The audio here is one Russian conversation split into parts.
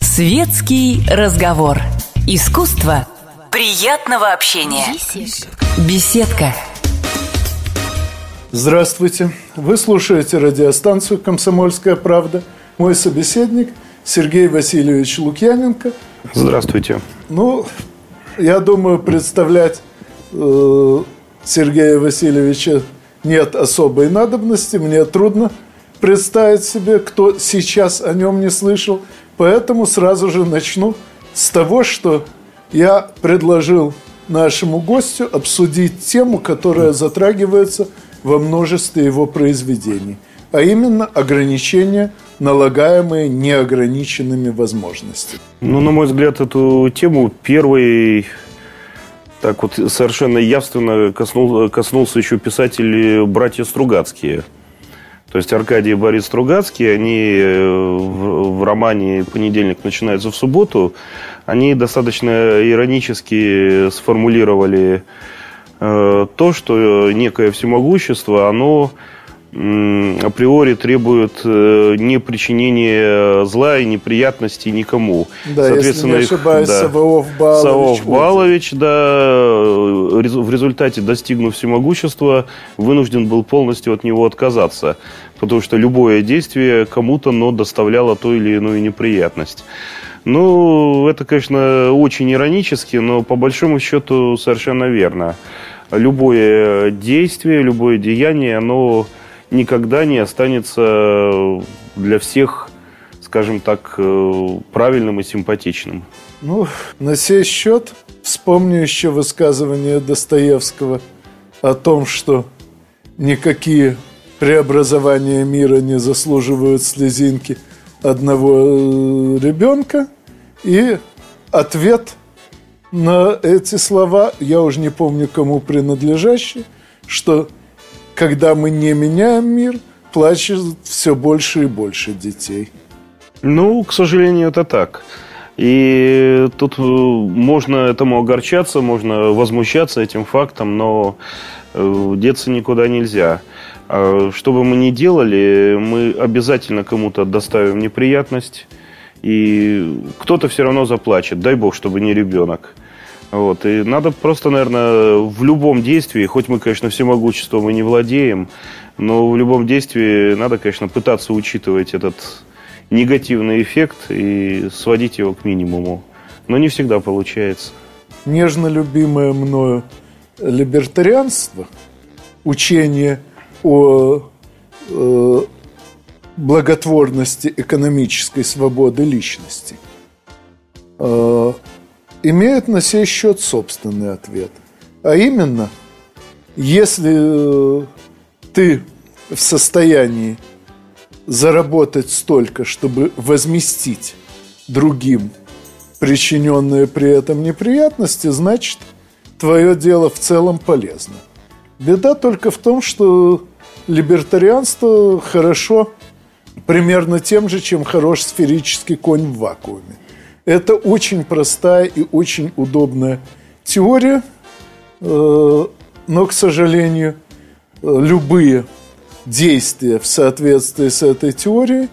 Светский разговор. Искусство приятного общения. Беседка. Здравствуйте. Вы слушаете радиостанцию «Комсомольская правда». Мой собеседник Сергей Васильевич Лукьяненко. Здравствуйте. Ну, я думаю, представлять э, Сергея Васильевича нет особой надобности. Мне трудно представить себе, кто сейчас о нем не слышал. Поэтому сразу же начну с того, что я предложил нашему гостю обсудить тему, которая затрагивается во множестве его произведений, а именно ограничения, налагаемые неограниченными возможностями. Ну, на мой взгляд, эту тему первый так вот совершенно явственно коснулся, коснулся еще писатель братья Стругацкие – то есть Аркадий и Борис Стругацкий, они э, в, в романе «Понедельник начинается в субботу», они достаточно иронически сформулировали э, то, что некое всемогущество, оно априори требует э, не причинения зла и неприятностей никому. Да, Соответственно, если не ошибаюсь, да, Савов Балович. Савов Балович, да, в результате, достигнув всемогущества, вынужден был полностью от него отказаться. Потому что любое действие кому-то, но доставляло то или иную неприятность. Ну, это, конечно, очень иронически, но по большому счету совершенно верно. Любое действие, любое деяние, оно никогда не останется для всех, скажем так, э, правильным и симпатичным. Ну, на сей счет вспомню еще высказывание Достоевского о том, что никакие преобразования мира не заслуживают слезинки одного э, ребенка. И ответ на эти слова, я уже не помню, кому принадлежащий, что когда мы не меняем мир, плачет все больше и больше детей. Ну, к сожалению, это так. И тут э, можно этому огорчаться, можно возмущаться этим фактом, но э, деться никуда нельзя. А что бы мы ни делали, мы обязательно кому-то доставим неприятность, и кто-то все равно заплачет. Дай бог, чтобы не ребенок. Вот. И надо просто, наверное, в любом действии, хоть мы, конечно, всемогуществом и не владеем, но в любом действии надо, конечно, пытаться учитывать этот негативный эффект и сводить его к минимуму. Но не всегда получается. Нежно любимое мною либертарианство, учение о э, благотворности экономической свободы личности э, – имеют на сей счет собственный ответ. А именно, если э, ты в состоянии заработать столько, чтобы возместить другим причиненные при этом неприятности, значит, твое дело в целом полезно. Беда только в том, что либертарианство хорошо примерно тем же, чем хорош сферический конь в вакууме – это очень простая и очень удобная теория, э, но, к сожалению, любые действия в соответствии с этой теорией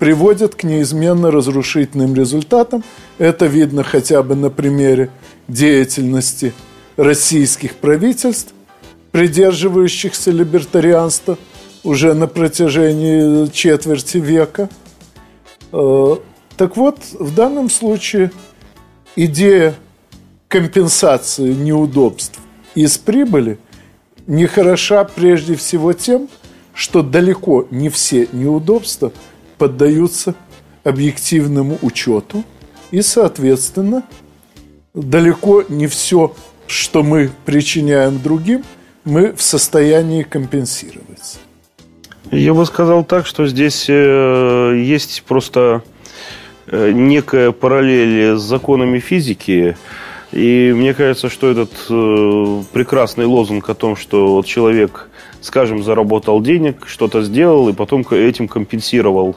приводят к неизменно разрушительным результатам. Это видно хотя бы на примере деятельности российских правительств, придерживающихся либертарианства уже на протяжении четверти века. Так вот, в данном случае идея компенсации неудобств из прибыли не хороша прежде всего тем, что далеко не все неудобства поддаются объективному учету, и, соответственно, далеко не все, что мы причиняем другим, мы в состоянии компенсировать. Я бы сказал так, что здесь э, есть просто некая параллель с законами физики. И мне кажется, что этот э, прекрасный лозунг о том, что вот человек, скажем, заработал денег, что-то сделал, и потом этим компенсировал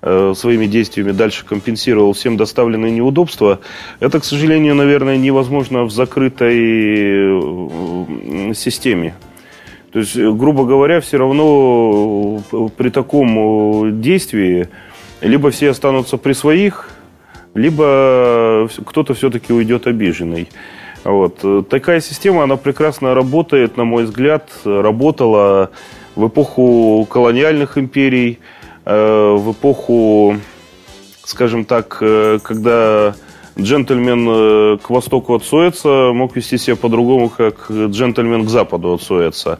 э, своими действиями дальше компенсировал всем доставленные неудобства. Это, к сожалению, наверное, невозможно в закрытой системе. То есть, грубо говоря, все равно при таком действии либо все останутся при своих, либо кто-то все-таки уйдет обиженный. Вот. Такая система, она прекрасно работает, на мой взгляд, работала в эпоху колониальных империй, э, в эпоху, скажем так, э, когда джентльмен э, к востоку от Суэца мог вести себя по-другому, как джентльмен к западу от Суэца.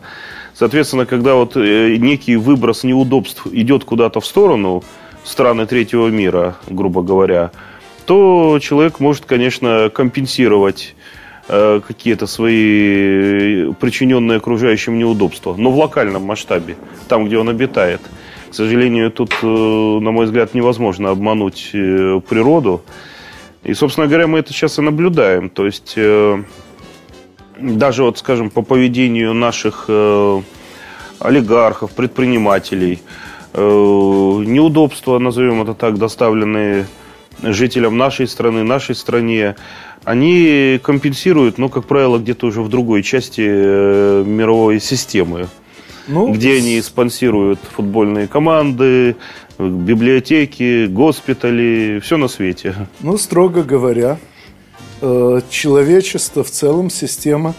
Соответственно, когда вот некий выброс неудобств идет куда-то в сторону страны третьего мира, грубо говоря, то человек может, конечно, компенсировать Э, какие-то свои причиненные окружающим неудобства, но в локальном масштабе, там, где он обитает. К сожалению, тут, э, на мой взгляд, невозможно обмануть э, природу. И, собственно говоря, мы это сейчас и наблюдаем. То есть, даже вот, скажем, по поведению наших олигархов, предпринимателей, неудобства, назовем это так, доставленные жителям нашей страны, нашей стране, они компенсируют, но, как правило, где-то уже в другой части э, мировой системы. Ну, где они спонсируют футбольные команды, библиотеки, госпитали, все на свете. Ну, строго говоря, э, человечество в целом система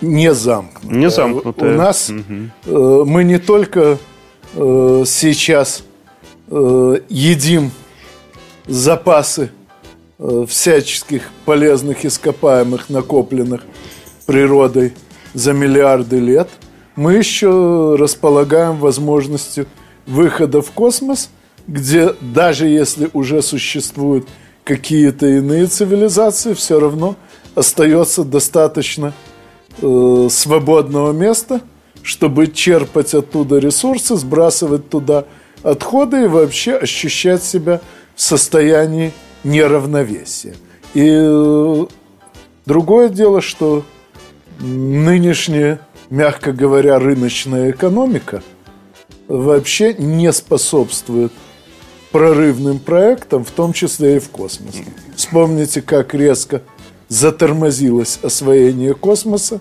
не замкнутая. Не замкнутая. У нас угу. мы не только сейчас едим запасы Э, всяческих полезных ископаемых, накопленных природой за миллиарды лет, мы еще располагаем возможностью выхода в космос, где даже если уже существуют какие-то иные цивилизации, все равно остается достаточно э, свободного места, чтобы черпать оттуда ресурсы, сбрасывать туда отходы и вообще ощущать себя в состоянии неравновесие. И э, другое дело, что нынешняя, мягко говоря, рыночная экономика вообще не способствует прорывным проектам, в том числе и в космосе. Вспомните, как резко затормозилось освоение космоса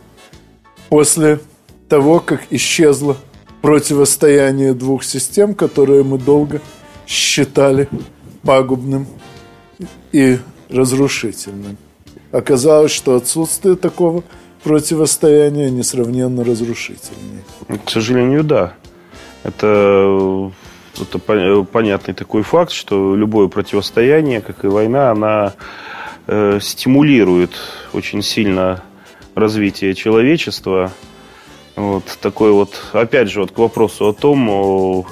после того, как исчезло противостояние двух систем, которые мы долго считали пагубным и разрушительным. Оказалось, что отсутствие такого противостояния несравненно разрушительнее. К сожалению, да. Это, это понятный такой факт, что любое противостояние, как и война, она э, стимулирует очень сильно развитие человечества. Вот такой вот, опять же, вот к вопросу о том,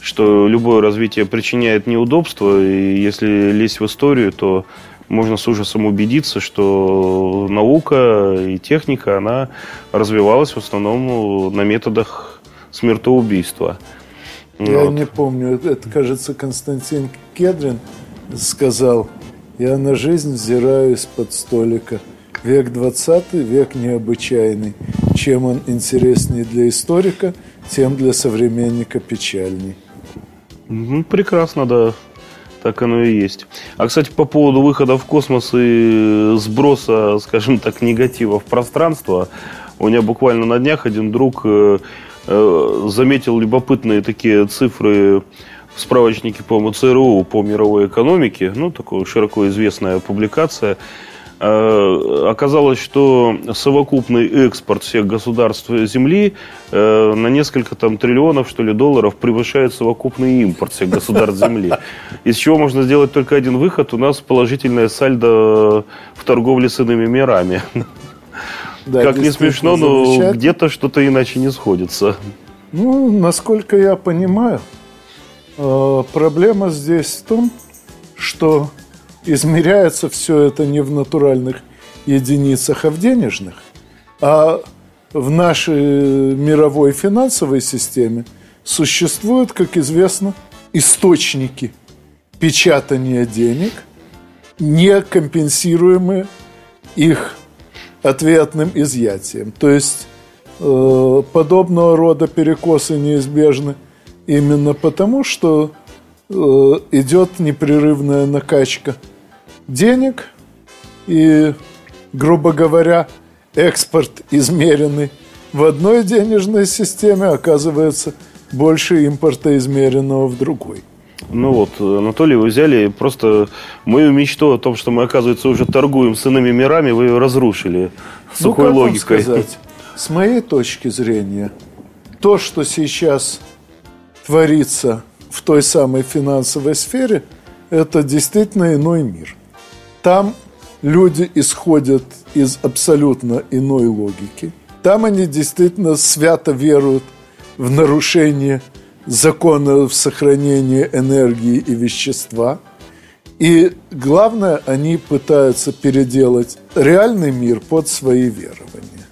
что любое развитие причиняет неудобства, и если лезть в историю, то можно с ужасом убедиться, что наука и техника, она развивалась в основном на методах смертоубийства. Я вот. не помню, это, кажется, Константин Кедрин сказал, я на жизнь взираю из-под столика. Век 20 век необычайный. Чем он интереснее для историка, тем для современника печальней. Ну, прекрасно, да. Так оно и есть. А, кстати, по поводу выхода в космос и сброса, скажем так, негатива в пространство, у меня буквально на днях один друг э, э, заметил любопытные такие цифры в справочнике, по-моему, ЦРУ по мировой экономике, ну, такая широко известная публикация – оказалось, что совокупный экспорт всех государств Земли э, на несколько там триллионов, что ли, долларов превышает совокупный импорт всех государств Земли. Из чего можно сделать только один выход. У нас положительное сальдо в торговле с иными мирами. Да, как не смешно, но где-то что-то иначе не сходится. Ну, насколько я понимаю, э, проблема здесь в том, что измеряется все это не в натуральных единицах, а в денежных. А в нашей мировой финансовой системе существуют, как известно, источники печатания денег, не компенсируемые их ответным изъятием. То есть э, подобного рода перекосы неизбежны именно потому, что э, идет непрерывная накачка – денег и, грубо говоря, экспорт, измеренный в одной денежной системе оказывается больше импорта измеренного в другой. Ну вот, Анатолий, вы взяли просто мою мечту о том, что мы, оказывается, уже торгуем с иными мирами, вы ее разрушили ну, сухой ну, как логикой. Сказать? С моей точки зрения, то, что сейчас творится в той самой финансовой сфере, это действительно иной мир. Там люди исходят из абсолютно иной логики. Там они действительно свято веруют в нарушение законов сохранения энергии и вещества. И главное, они пытаются переделать реальный мир под свои верования.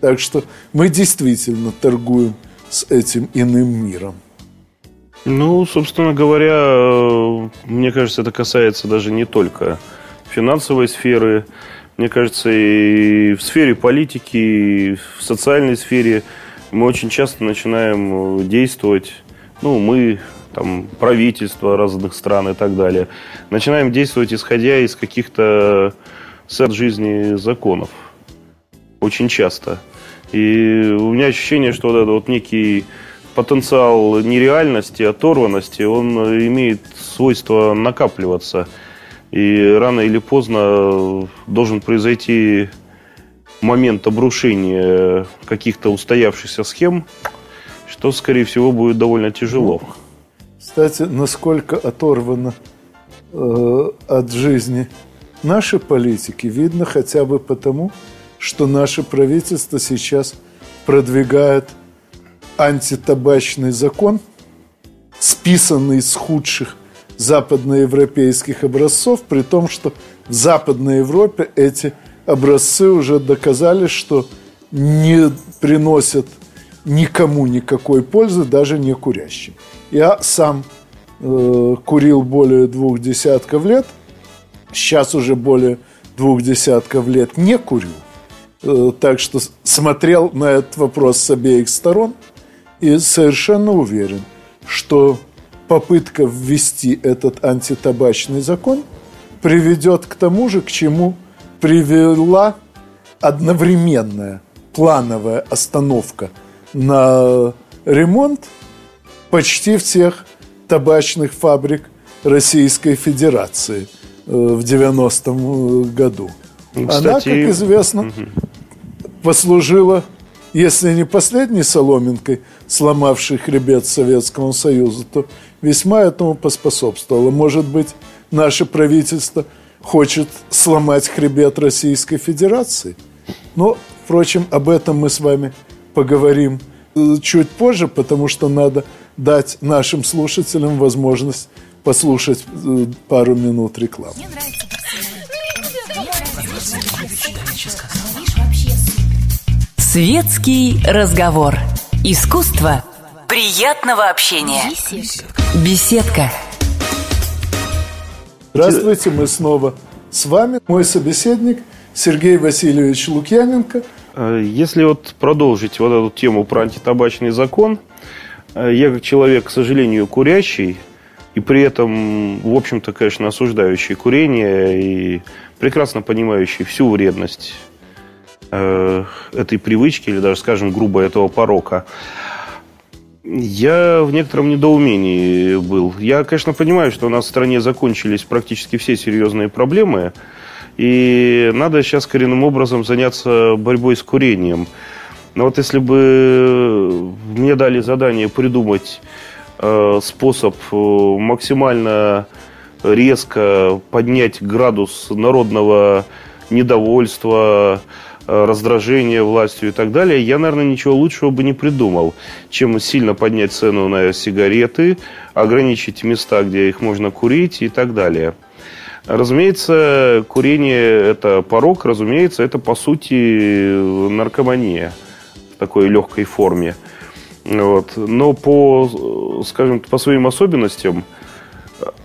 Так что мы действительно торгуем с этим иным миром. Ну, собственно говоря, мне кажется, это касается даже не только финансовой сферы, мне кажется, и в сфере политики, и в социальной сфере мы очень часто начинаем действовать, ну, мы, там, правительство разных стран и так далее, начинаем действовать, исходя из каких-то сет жизни законов. Очень часто. И у меня ощущение, что вот этот вот некий потенциал нереальности, оторванности, он имеет свойство накапливаться. И рано или поздно должен произойти момент обрушения каких-то устоявшихся схем, что, скорее всего, будет довольно тяжело. Кстати, насколько оторвано э, от жизни наши политики, видно хотя бы потому, что наше правительство сейчас продвигает антитабачный закон, списанный с худших западноевропейских образцов, при том, что в Западной Европе эти образцы уже доказали, что не приносят никому никакой пользы, даже не курящим. Я сам э, курил более двух десятков лет, сейчас уже более двух десятков лет не курю. Э, так что смотрел на этот вопрос с обеих сторон и совершенно уверен, что попытка ввести этот антитабачный закон приведет к тому же, к чему привела одновременная плановая остановка на ремонт почти всех табачных фабрик Российской Федерации э, в 90-м году. Кстати, Она, как известно, угу послужила, если не последней соломинкой, сломавшей хребет Советскому Союзу, то весьма этому поспособствовало. Может быть, наше правительство хочет сломать хребет Российской Федерации? Но, впрочем, об этом мы с вами поговорим э, чуть позже, потому что надо дать нашим слушателям возможность послушать э, пару минут рекламы. Светский разговор. Искусство приятного общения. Беседка. Здравствуйте, мы снова с вами. Мой собеседник Сергей Васильевич Лукьяненко. Э, если вот продолжить вот эту тему про антитабачный закон, э, я как человек, к сожалению, курящий, и при этом, в общем-то, конечно, осуждающий курение и прекрасно понимающий всю вредность э, этой привычки, или даже, скажем, грубо этого порока, я в некотором недоумении был. Я, конечно, понимаю, что у нас в стране закончились практически все серьезные проблемы, и надо сейчас коренным образом заняться борьбой с курением. Но вот если бы мне дали задание придумать э, способ э, максимально резко поднять градус народного недовольства, раздражение властью и так далее, я, наверное, ничего лучшего бы не придумал, чем сильно поднять цену на сигареты, ограничить места, где их можно курить и так далее. Разумеется, курение – это порог, разумеется, это, по сути, наркомания в такой легкой форме. Вот. Но по, скажем, по своим особенностям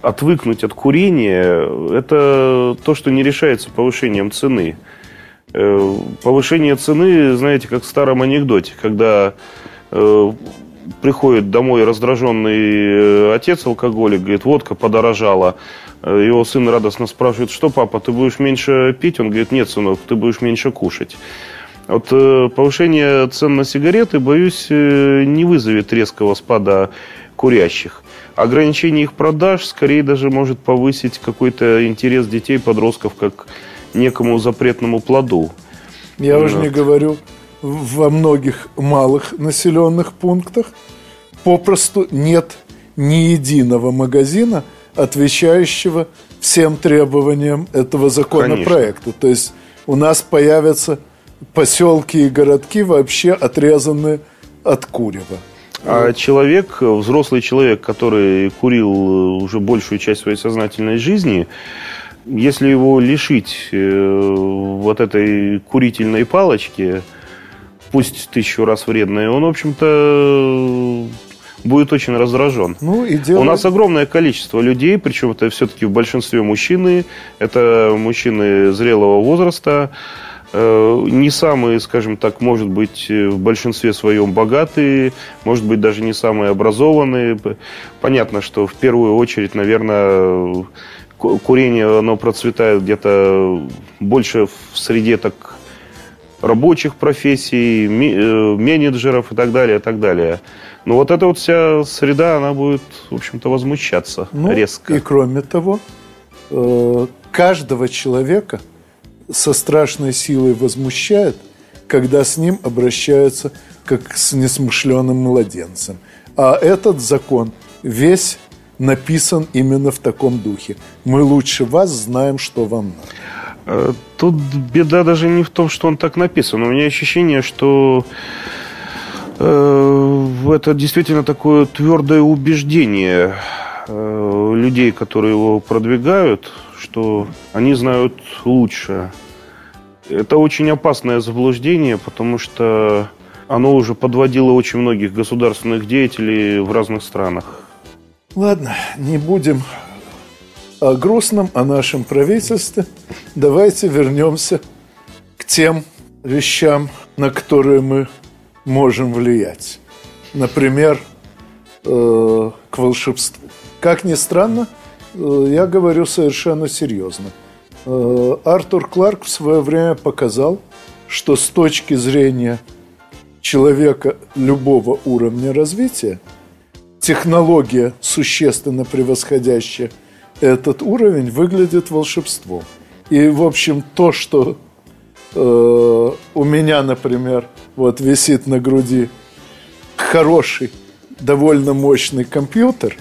отвыкнуть от курения – это то, что не решается повышением цены – Э, повышение цены, знаете, как в старом анекдоте, когда э, приходит домой раздраженный э, отец алкоголик, говорит, водка подорожала. Его сын радостно спрашивает, что, папа, ты будешь меньше пить? Он говорит, нет, сынок, ты будешь меньше кушать. Вот э, повышение цен на сигареты, боюсь, э, не вызовет резкого спада курящих. Ограничение их продаж скорее даже может повысить какой-то интерес детей, подростков, как некому запретному плоду. Я вот. уже не говорю во многих малых населенных пунктах попросту нет ни единого магазина, отвечающего всем требованиям этого законопроекта. Конечно. То есть у нас появятся поселки и городки вообще отрезанные от курева. А человек, взрослый человек, который курил уже большую часть своей сознательной жизни, если его лишить э, вот этой курительной палочки, пусть тысячу раз вредной, он, в общем-то, будет очень раздражен. Ну, и делает... У нас огромное количество людей, причем это все-таки в большинстве мужчины, это мужчины зрелого возраста, э, не самые, скажем так, может быть, в большинстве своем богатые, может быть, даже не самые образованные. Понятно, что в первую очередь, наверное, курение, оно процветает где-то больше в среде так рабочих профессий, э, менеджеров и так далее, и так далее. Но вот эта вот вся среда, она будет, в общем-то, возмущаться ну, резко. И кроме того, э, каждого человека со страшной силой возмущает, когда с ним обращаются как с несмышленым младенцем. А этот закон весь написан именно в таком духе. Мы лучше вас знаем, что вам надо. Э, тут беда даже не в том, что он так написан. У меня ощущение, что э, это действительно такое твердое убеждение э, людей, которые его продвигают, что они знают лучше. Это очень опасное заблуждение, потому что оно уже подводило очень многих государственных деятелей в разных странах. Ладно, не будем о грустном, о нашем правительстве. Давайте вернемся к тем вещам, на которые мы можем влиять. Например, э, к волшебству. Как ни странно, э, я говорю совершенно серьезно. Э, Артур Кларк в свое время показал, что с точки зрения человека любого уровня развития – технология, существенно превосходящая этот уровень, выглядит волшебством. И, в общем, то, что э, у меня, например, вот висит на груди хороший, довольно мощный компьютер,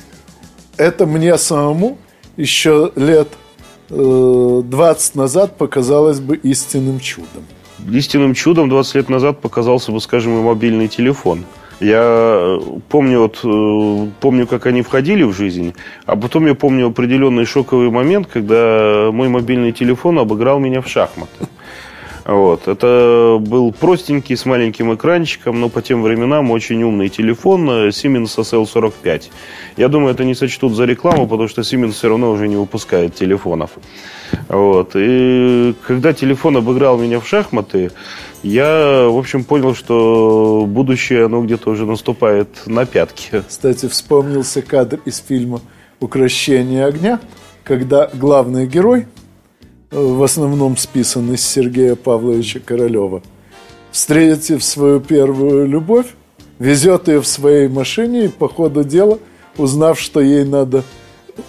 это мне самому еще лет э, 20 назад показалось бы истинным чудом. Истинным чудом 20 лет назад показался бы, скажем, и мобильный телефон – я э, помню, вот, э, помню, как они входили в жизнь, а потом я помню определенный шоковый момент, когда мой мобильный телефон обыграл меня в шахматы. Вот. Это был простенький, с маленьким экранчиком, но по тем временам очень умный телефон э, Siemens SL45. Я думаю, это не сочтут за рекламу, потому что Siemens все равно уже не выпускает телефонов. Вот. И когда телефон обыграл меня в шахматы, я, в общем, понял, что будущее, оно где-то уже наступает на пятки. Кстати, вспомнился кадр из фильма «Укращение огня», когда главный герой, э, в основном списан из Сергея Павловича Королева, встретив свою первую любовь, везет ее в своей машине и по ходу дела, узнав, что ей надо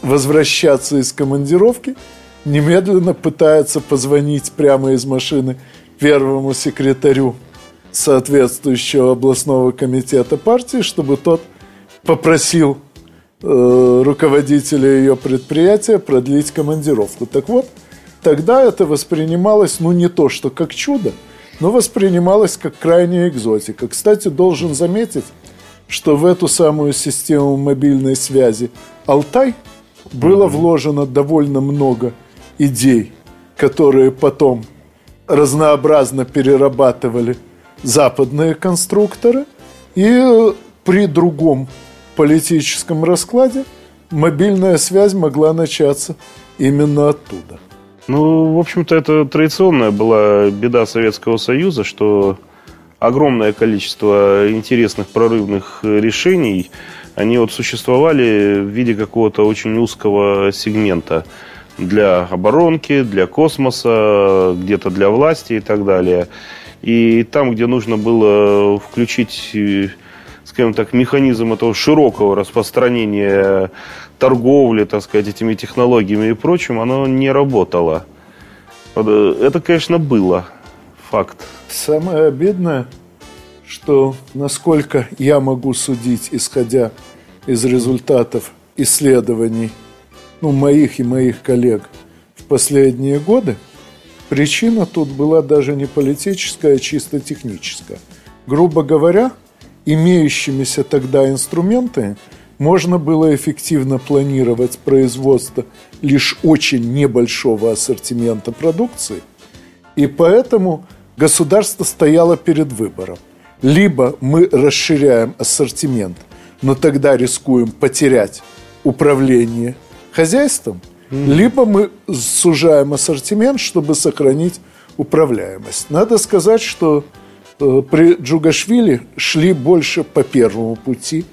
возвращаться из командировки, немедленно пытается позвонить прямо из машины первому секретарю соответствующего областного комитета партии, чтобы тот попросил э, руководителя ее предприятия продлить командировку. Так вот, тогда это воспринималось, ну, не то, что как чудо, но воспринималось как крайняя экзотика. Кстати, должен заметить, что в эту самую систему мобильной связи «Алтай» было вложено довольно много идей, которые потом разнообразно перерабатывали западные конструкторы, и при другом политическом раскладе мобильная связь могла начаться именно оттуда. Ну, в общем-то, это традиционная была беда Советского Союза, что огромное количество интересных прорывных решений, они вот существовали в виде какого-то очень узкого сегмента – для оборонки, для космоса, где-то для власти и так далее. И там, где нужно было включить, э, скажем так, механизм этого широкого распространения торговли, так сказать, этими технологиями и прочим, оно не работало. Э, это, конечно, было факт. Самое обидное, что насколько я могу судить, исходя из результатов исследований ну, моих и моих коллег в последние годы, причина тут была даже не политическая, а чисто техническая. Грубо говоря, имеющимися тогда инструментами можно было эффективно планировать производство лишь очень небольшого ассортимента продукции, и поэтому государство стояло перед выбором. Либо мы расширяем ассортимент, но тогда рискуем потерять управление хозяйством, mm-hmm. либо мы сужаем ассортимент, чтобы сохранить управляемость. Надо сказать, что э, при Джугашвили шли больше по первому пути.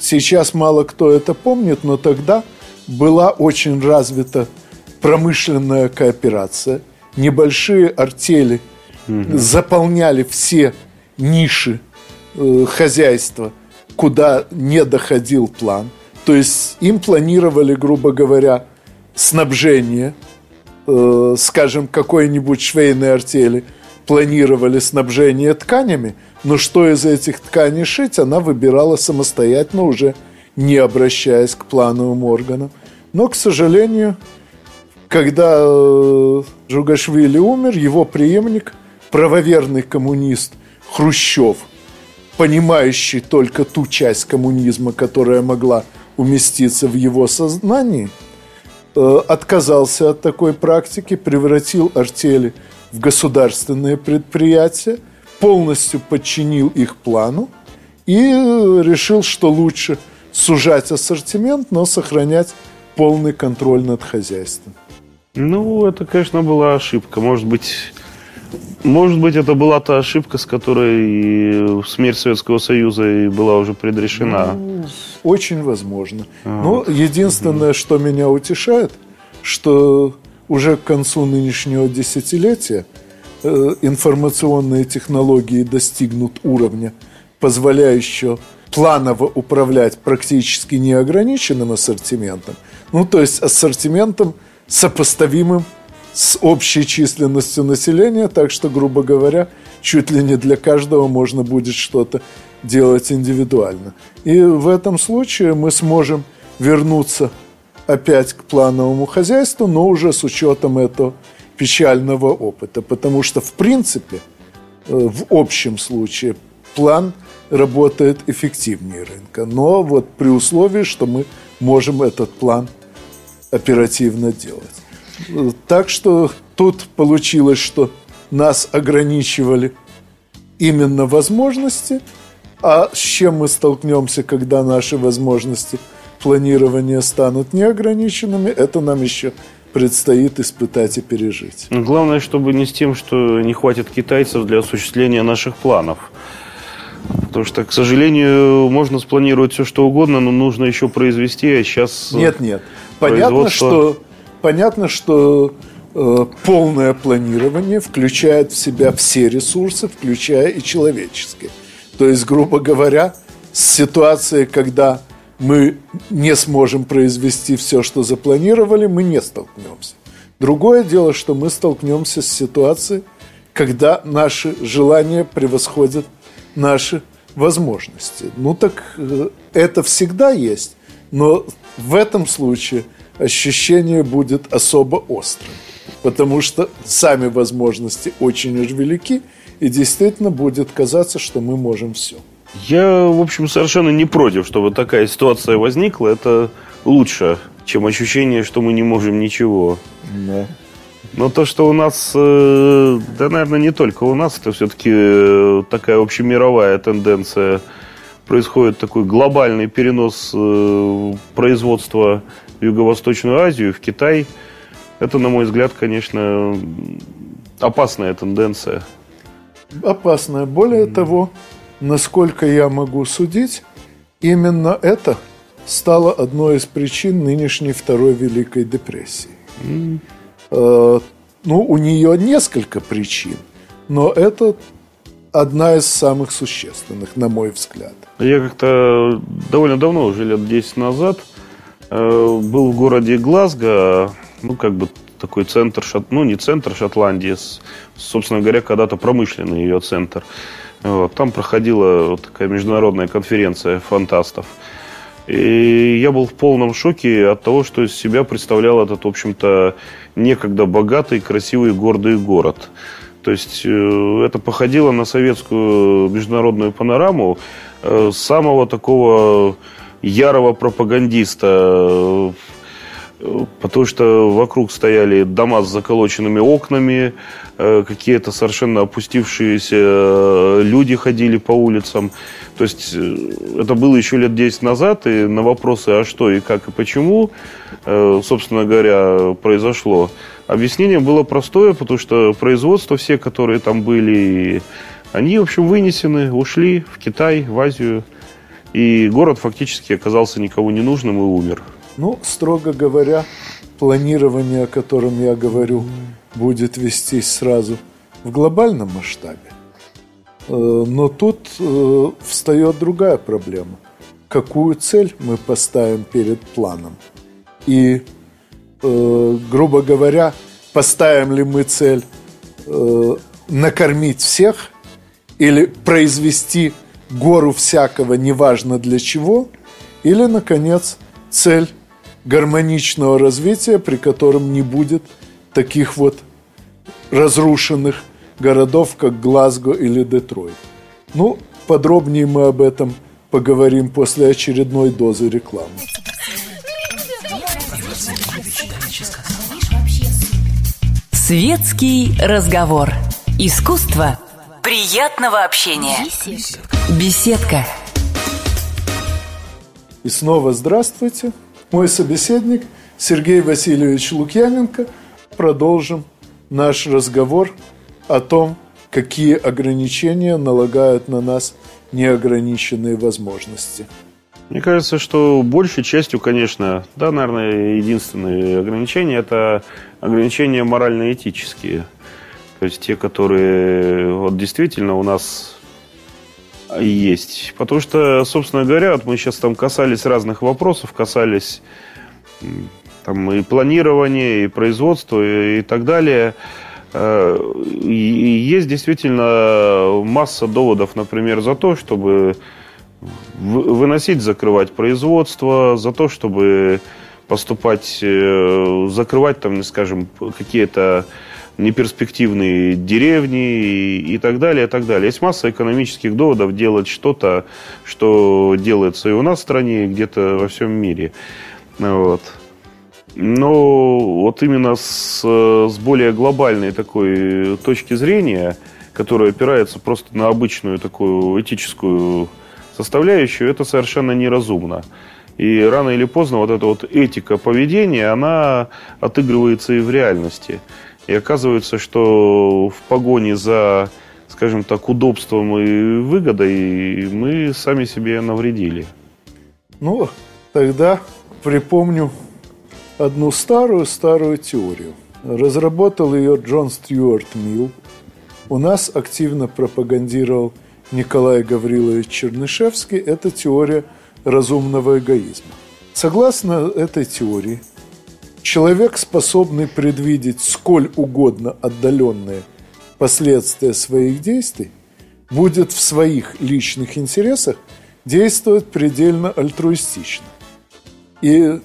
Сейчас мало кто это помнит, но тогда была очень развита промышленная кооперация. Небольшие артели mm-hmm. заполняли все ниши э, хозяйства, куда не доходил план – то есть им планировали, грубо говоря, снабжение, э, скажем, какой-нибудь швейной артели, планировали снабжение тканями, но что из этих тканей шить, она выбирала самостоятельно, уже не обращаясь к плановым органам. Но, к сожалению, когда э, Джугашвили умер, его преемник, правоверный коммунист Хрущев, понимающий только ту часть коммунизма, которая могла уместиться в его сознании, э, отказался от такой практики, превратил артели в государственные предприятия, полностью подчинил их плану и решил, что лучше сужать ассортимент, но сохранять полный контроль над хозяйством. Ну, это, конечно, была ошибка. Может быть, может быть, это была та ошибка, с которой смерть Советского Союза и была уже предрешена. Ну, очень возможно. А, Но вот. единственное, угу. что меня утешает, что уже к концу нынешнего десятилетия э, информационные технологии достигнут уровня, позволяющего планово управлять практически неограниченным ассортиментом. Ну, то есть ассортиментом, сопоставимым с общей численностью населения, так что, грубо говоря, чуть ли не для каждого можно будет что-то делать индивидуально. И в этом случае мы сможем вернуться опять к плановому хозяйству, но уже с учетом этого печального опыта. Потому что, в принципе, э, в общем случае план работает эффективнее рынка. Но вот при условии, что мы можем этот план оперативно делать. Так что тут получилось, что нас ограничивали именно возможности, а с чем мы столкнемся, когда наши возможности планирования станут неограниченными, это нам еще предстоит испытать и пережить. Главное, чтобы не с тем, что не хватит китайцев для осуществления наших планов. Потому что, к сожалению, можно спланировать все, что угодно, но нужно еще произвести, а сейчас... Нет, нет. Понятно, что понятно, что э, полное планирование включает в себя все ресурсы, включая и человеческие. То есть, грубо говоря, с ситуацией, когда мы не сможем произвести все, что запланировали, мы не столкнемся. Другое дело, что мы столкнемся с ситуацией, когда наши желания превосходят наши возможности. Ну так э, это всегда есть, но в этом случае – ощущение будет особо острым. Потому что сами возможности очень уж велики, и действительно будет казаться, что мы можем все. Я, в общем, совершенно не против, чтобы такая ситуация возникла. Это лучше, чем ощущение, что мы не можем ничего. Да. Но то, что у нас, э, да, наверное, не только у нас, это все-таки э, такая общемировая тенденция. Происходит такой глобальный перенос э, производства Юго-Восточную Азию, в Китай. Это, на мой взгляд, конечно, опасная тенденция. Опасная. Более mm. того, насколько я могу судить, именно это стало одной из причин нынешней Второй Великой депрессии. Mm. Э, ну, у нее несколько причин, но это одна из самых существенных, на мой взгляд. Я как-то довольно давно, уже лет 10 назад, был в городе Глазго, ну, как бы такой центр, ну, не центр Шотландии, собственно говоря, когда-то промышленный ее центр. Вот, там проходила вот такая международная конференция фантастов. И я был в полном шоке от того, что из себя представлял этот, в общем-то, некогда богатый, красивый, гордый город. То есть э, это походило на советскую международную панораму э, самого такого ярого пропагандиста потому что вокруг стояли дома с заколоченными окнами, э, какие-то совершенно опустившиеся э, люди ходили по улицам. То есть э, это было еще лет 10 назад, и на вопросы, а что и как и почему, собственно говоря, произошло, объяснение было простое, потому что производства все, которые там были, они, в общем, вынесены, ушли в Китай, в Азию, и город фактически оказался никого не нужным и умер. Ну, строго говоря, планирование, о котором я говорю, будет вестись сразу в глобальном масштабе. Э, но тут э, встает другая проблема. Какую цель мы поставим перед планом? И, э, грубо говоря, поставим ли мы цель накормить всех или произвести гору всякого, неважно для чего, или, наконец, цель гармоничного развития, при котором не будет таких вот разрушенных городов, как Глазго или Детройт. Ну, подробнее мы об этом поговорим после очередной дозы рекламы. Светский разговор. Искусство приятного общения. Беседка. И снова здравствуйте. Мой собеседник Сергей Васильевич Лукьяненко. Продолжим наш разговор о том, какие ограничения налагают на нас неограниченные возможности. Мне кажется, что большей частью, конечно, да, наверное, единственные ограничения – это ограничения морально-этические. То есть те, которые вот действительно у нас есть. Потому что, собственно говоря, вот мы сейчас там касались разных вопросов, касались там и планирования, и производства, и, и так далее. Э, и есть действительно масса доводов, например, за то, чтобы выносить, закрывать производство, за то, чтобы поступать, э, закрывать там, скажем, какие-то неперспективные деревни и, и так далее, и так далее. Есть масса экономических доводов делать что-то, что делается и у нас в стране, и где-то во всем мире. Вот. Но вот именно с, с более глобальной такой точки зрения, которая опирается просто на обычную такую этическую составляющую, это совершенно неразумно. И рано или поздно вот эта вот этика поведения, она отыгрывается и в реальности. И оказывается, что в погоне за, скажем так, удобством и выгодой мы сами себе навредили. Ну, тогда припомню одну старую-старую теорию. Разработал ее Джон Стюарт Милл. У нас активно пропагандировал Николай Гаврилович Чернышевский. Это теория разумного эгоизма. Согласно этой теории, Человек, способный предвидеть сколь угодно отдаленные последствия своих действий, будет в своих личных интересах действовать предельно альтруистично. И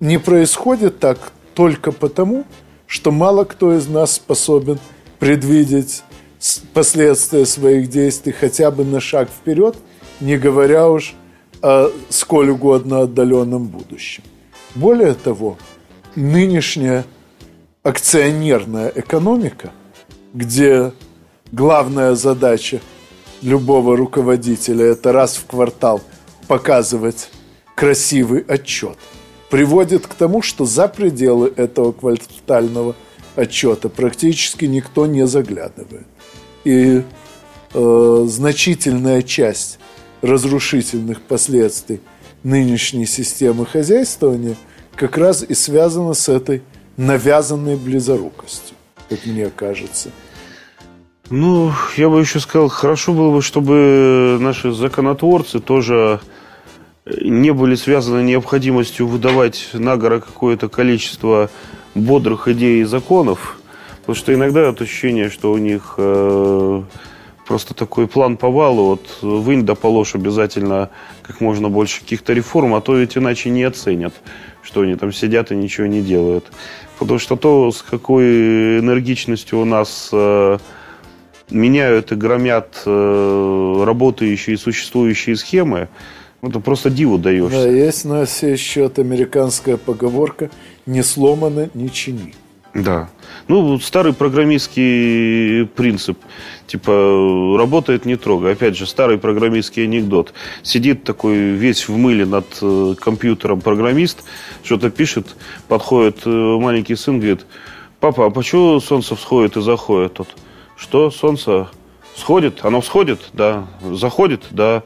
не происходит так только потому, что мало кто из нас способен предвидеть последствия своих действий хотя бы на шаг вперед, не говоря уж о сколь угодно отдаленном будущем. Более того, нынешняя акционерная экономика, где главная задача любого руководителя – это раз в квартал показывать красивый отчет, приводит к тому, что за пределы этого квартального отчета практически никто не заглядывает. И э, значительная часть разрушительных последствий нынешней системы хозяйствования – как раз и связано с этой навязанной близорукостью, как мне кажется. Ну, я бы еще сказал, хорошо было бы, чтобы наши законотворцы тоже не были связаны необходимостью выдавать на гора какое-то количество бодрых идей и законов, потому что иногда это ощущение, что у них э, просто такой план повала, вот вынь да положь обязательно как можно больше каких-то реформ, а то ведь иначе не оценят, что они там сидят и ничего не делают. Потому что то, с какой энергичностью у нас э, меняют и громят э, работающие и существующие схемы, это просто диву даешься. Да, есть на сей счет американская поговорка «не сломано, не чини». Да. Ну, старый программистский принцип. Типа, работает, не трогай. Опять же, старый программистский анекдот. Сидит такой весь в мыле над э, компьютером программист, что-то пишет, подходит э, маленький сын, говорит, папа, а почему солнце всходит и заходит тут? Что, солнце сходит? Оно всходит? Да. Заходит? Да.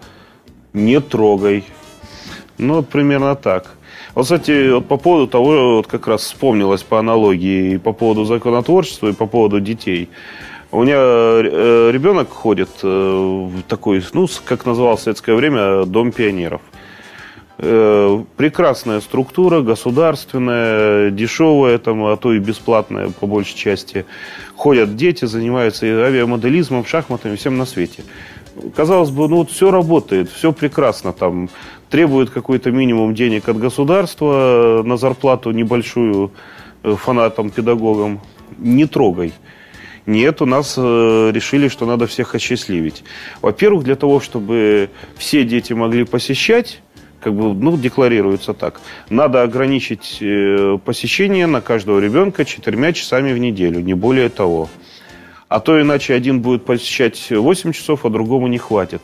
Не трогай. Ну, вот примерно так. Вот, кстати, вот по поводу того, вот как раз вспомнилось по аналогии и по поводу законотворчества, и по поводу детей. У меня э, ребенок ходит э, в такой, ну, как называл в советское время, дом пионеров. Э, прекрасная структура, государственная, дешевая, там, а то и бесплатная по большей части. Ходят дети, занимаются авиамоделизмом, шахматами, всем на свете. Казалось бы, ну вот все работает, все прекрасно, там требует какой-то минимум денег от государства на зарплату небольшую э, фанатам, педагогам. Не трогай. Нет, у нас э, решили, что надо всех осчастливить. Во-первых, для того, чтобы все дети могли посещать, как бы, ну, декларируется так. Надо ограничить э, посещение на каждого ребенка четырьмя часами в неделю, не более того. А то иначе один будет посещать 8 часов, а другому не хватит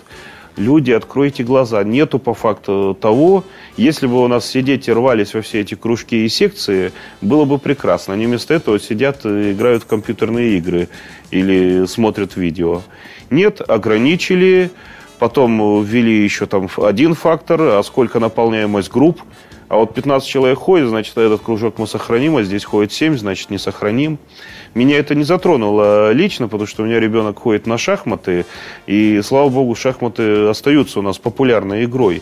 люди, откройте глаза. Нету по факту того, если бы у нас все дети рвались во все эти кружки и секции, было бы прекрасно. Они вместо этого сидят и играют в компьютерные игры или смотрят видео. Нет, ограничили, потом ввели еще там один фактор, а сколько наполняемость групп. А вот 15 человек ходит, значит, этот кружок мы сохраним, а здесь ходит 7, значит, не сохраним. Меня это не затронуло лично, потому что у меня ребенок ходит на шахматы, и, слава богу, шахматы остаются у нас популярной игрой.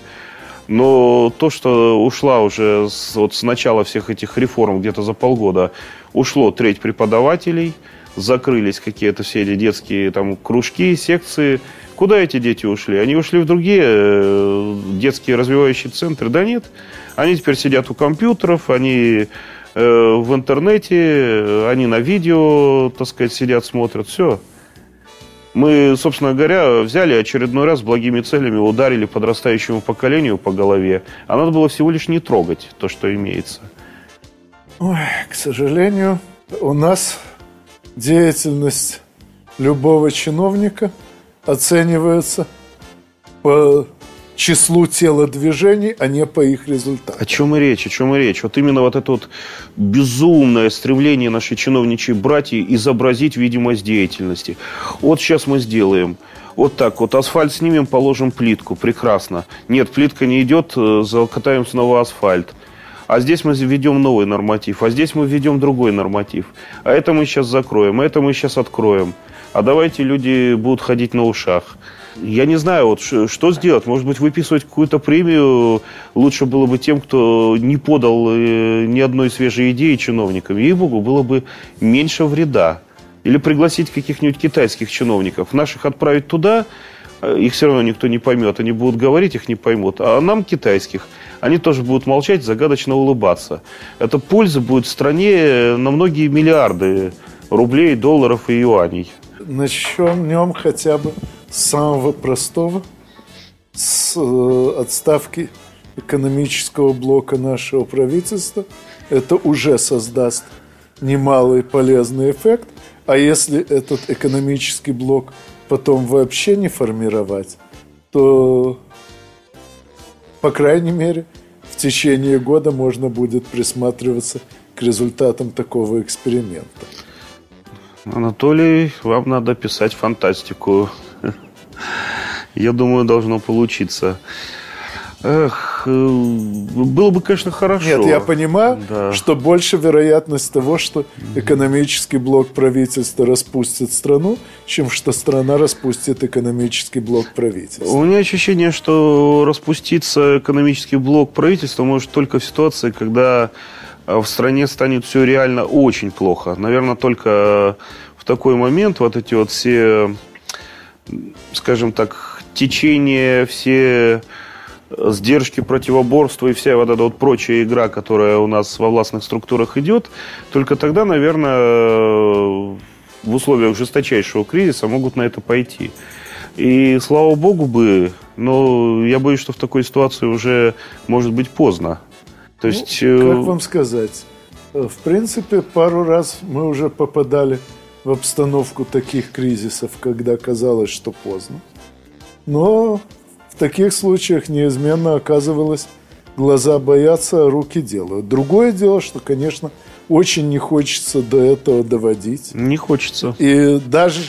Но то, что ушла уже с, вот с начала всех этих реформ где-то за полгода, ушло треть преподавателей, закрылись какие-то все эти детские там кружки, секции. Куда эти дети ушли? Они ушли в другие э, детские развивающие центры? Да нет. Они теперь сидят у компьютеров, они Э, в интернете, э, они на видео, так сказать, сидят, смотрят, все. Мы, собственно говоря, взяли очередной раз благими целями, ударили подрастающему поколению по голове, а надо было всего лишь не трогать то, что имеется. Ой, к сожалению, у нас деятельность любого чиновника оценивается по числу телодвижений, а не по их результатам. О чем и речь, о чем и речь. Вот именно вот это вот безумное стремление нашей чиновничьей братьи изобразить видимость деятельности. Вот сейчас мы сделаем. Вот так вот, асфальт снимем, положим плитку, прекрасно. Нет, плитка не идет, э, закатаем снова асфальт. А здесь мы введем новый норматив, а здесь мы введем другой норматив. А это мы сейчас закроем, а это мы сейчас откроем. А давайте люди будут ходить на ушах. Я не знаю, вот что сделать. Может быть, выписывать какую-то премию лучше было бы тем, кто не подал э, ни одной свежей идеи чиновникам. Ей-богу, было бы меньше вреда. Или пригласить каких-нибудь китайских чиновников. Наших отправить туда, э, их все равно никто не поймет. Они будут говорить, их не поймут. А нам, китайских, они тоже будут молчать, загадочно улыбаться. Это польза будет стране на многие миллиарды рублей, долларов и юаней. Начнем хотя бы самого простого, с э, отставки экономического блока нашего правительства. Это уже создаст немалый полезный эффект. А если этот экономический блок потом вообще не формировать, то, по крайней мере, в течение года можно будет присматриваться к результатам такого эксперимента. Анатолий, вам надо писать фантастику. Я думаю, должно получиться. Эх, э, было бы, конечно, хорошо. Нет, я понимаю, да. что больше вероятность того, что экономический блок правительства распустит страну, чем что страна распустит экономический блок правительства. У меня ощущение, что распуститься экономический блок правительства может только в ситуации, когда в стране станет все реально очень плохо. Наверное, только в такой момент вот эти вот все, скажем так, течения, все сдержки, противоборства и вся вот эта вот прочая игра, которая у нас во властных структурах идет, только тогда, наверное, в условиях жесточайшего кризиса могут на это пойти. И слава богу бы, но я боюсь, что в такой ситуации уже может быть поздно. То есть, ну, как вам сказать? В принципе, пару раз мы уже попадали в обстановку таких кризисов, когда казалось, что поздно. Но в таких случаях неизменно оказывалось, глаза боятся, а руки делают. Другое дело, что, конечно, очень не хочется до этого доводить. Не хочется. И даже,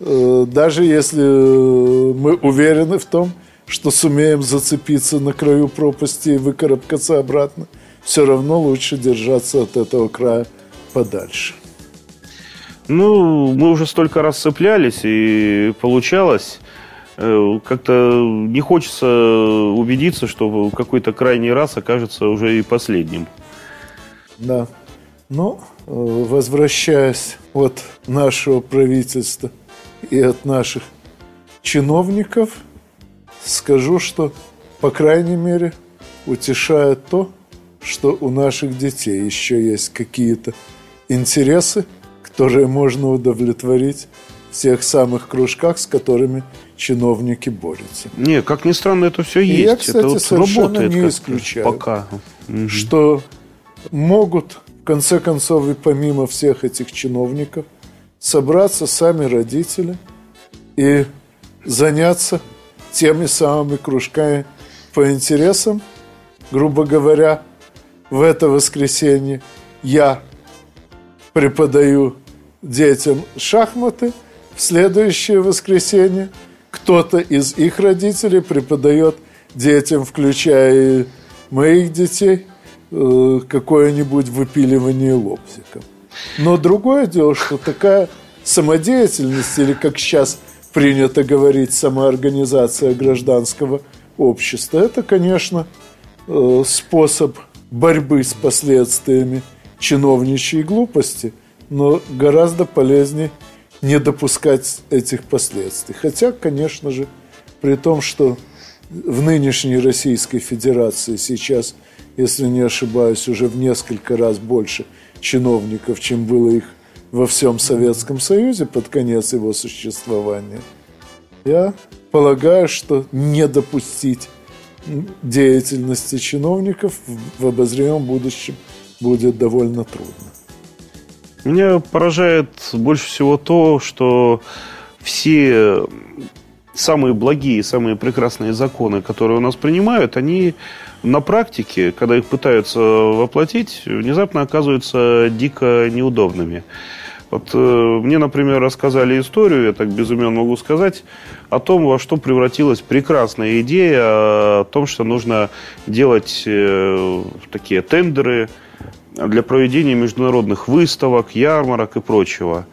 э, даже если мы уверены в том, что сумеем зацепиться на краю пропасти и выкарабкаться обратно, все равно лучше держаться от этого края подальше. Ну, мы уже столько раз цеплялись, и получалось. Э, как-то не хочется убедиться, что какой-то крайний раз окажется уже и последним. Да. Ну, э, возвращаясь от нашего правительства и от наших чиновников, скажу, что, по крайней мере, утешает то, что у наших детей еще есть какие-то интересы, которые можно удовлетворить в тех самых кружках, с которыми чиновники борются. Не, как ни странно, это все есть. Я, кстати, это вот совершенно работает не исключаю, пока. что могут, в конце концов, и помимо всех этих чиновников, собраться сами родители и заняться теми самыми кружками по интересам. Грубо говоря, в это воскресенье я преподаю детям шахматы, в следующее воскресенье – кто-то из их родителей преподает детям, включая моих детей, э, какое-нибудь выпиливание лобзиком. Но другое дело, что такая самодеятельность, или как сейчас принято говорить, самоорганизация гражданского общества, это, конечно, э, способ борьбы с последствиями чиновничьей глупости, но гораздо полезнее не допускать этих последствий. Хотя, конечно же, при том, что в нынешней Российской Федерации сейчас, если не ошибаюсь, уже в несколько раз больше чиновников, чем было их во всем Советском Союзе под конец его существования, я полагаю, что не допустить деятельности чиновников в обозримом будущем будет довольно трудно. Меня поражает больше всего то, что все самые благие, самые прекрасные законы, которые у нас принимают, они на практике, когда их пытаются воплотить, внезапно оказываются дико неудобными. Вот э, мне, например, рассказали историю, я так без имен могу сказать, о том, во что превратилась прекрасная идея, о том, что нужно делать э, такие тендеры, для проведения международных выставок, ярмарок и прочего.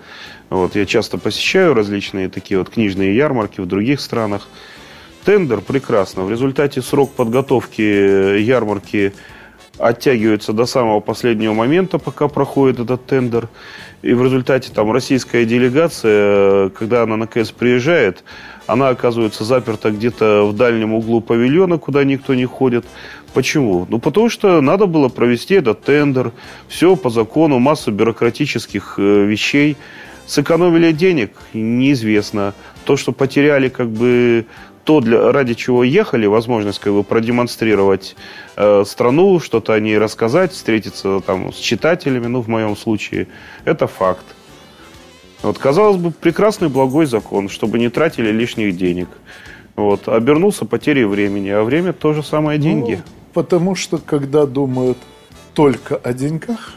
Вот, я часто посещаю различные такие вот книжные ярмарки в других странах. Тендер прекрасно. В результате срок подготовки ярмарки оттягивается до самого последнего момента, пока проходит этот тендер. И в результате там российская делегация, когда она наконец приезжает, она оказывается заперта где-то в дальнем углу павильона, куда никто не ходит. Почему? Ну, потому что надо было провести этот тендер, все по закону, массу бюрократических э, вещей. Сэкономили денег? Неизвестно. То, что потеряли как бы то, для, ради чего ехали, возможность как бы продемонстрировать э, страну, что-то о ней рассказать, встретиться там с читателями, ну, в моем случае, это факт. Вот, казалось бы, прекрасный благой закон, чтобы не тратили лишних денег. Вот, обернулся потерей времени, а время то же самое деньги. Ну, Потому что, когда думают только о деньгах,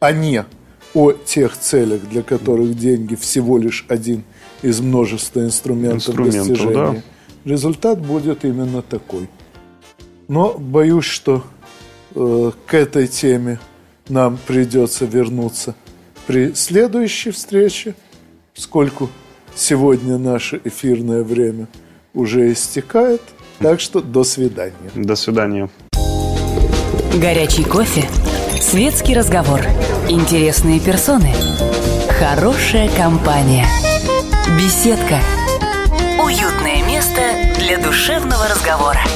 а не о тех целях, для которых деньги всего лишь один из множества инструментов, инструментов достижения, да. Результат будет именно такой. Но боюсь, что э, к этой теме нам придется вернуться при следующей встрече, поскольку сегодня наше эфирное время уже истекает. Так что до свидания. До свидания. Горячий кофе, светский разговор, интересные персоны, хорошая компания, беседка. Душевного разговора.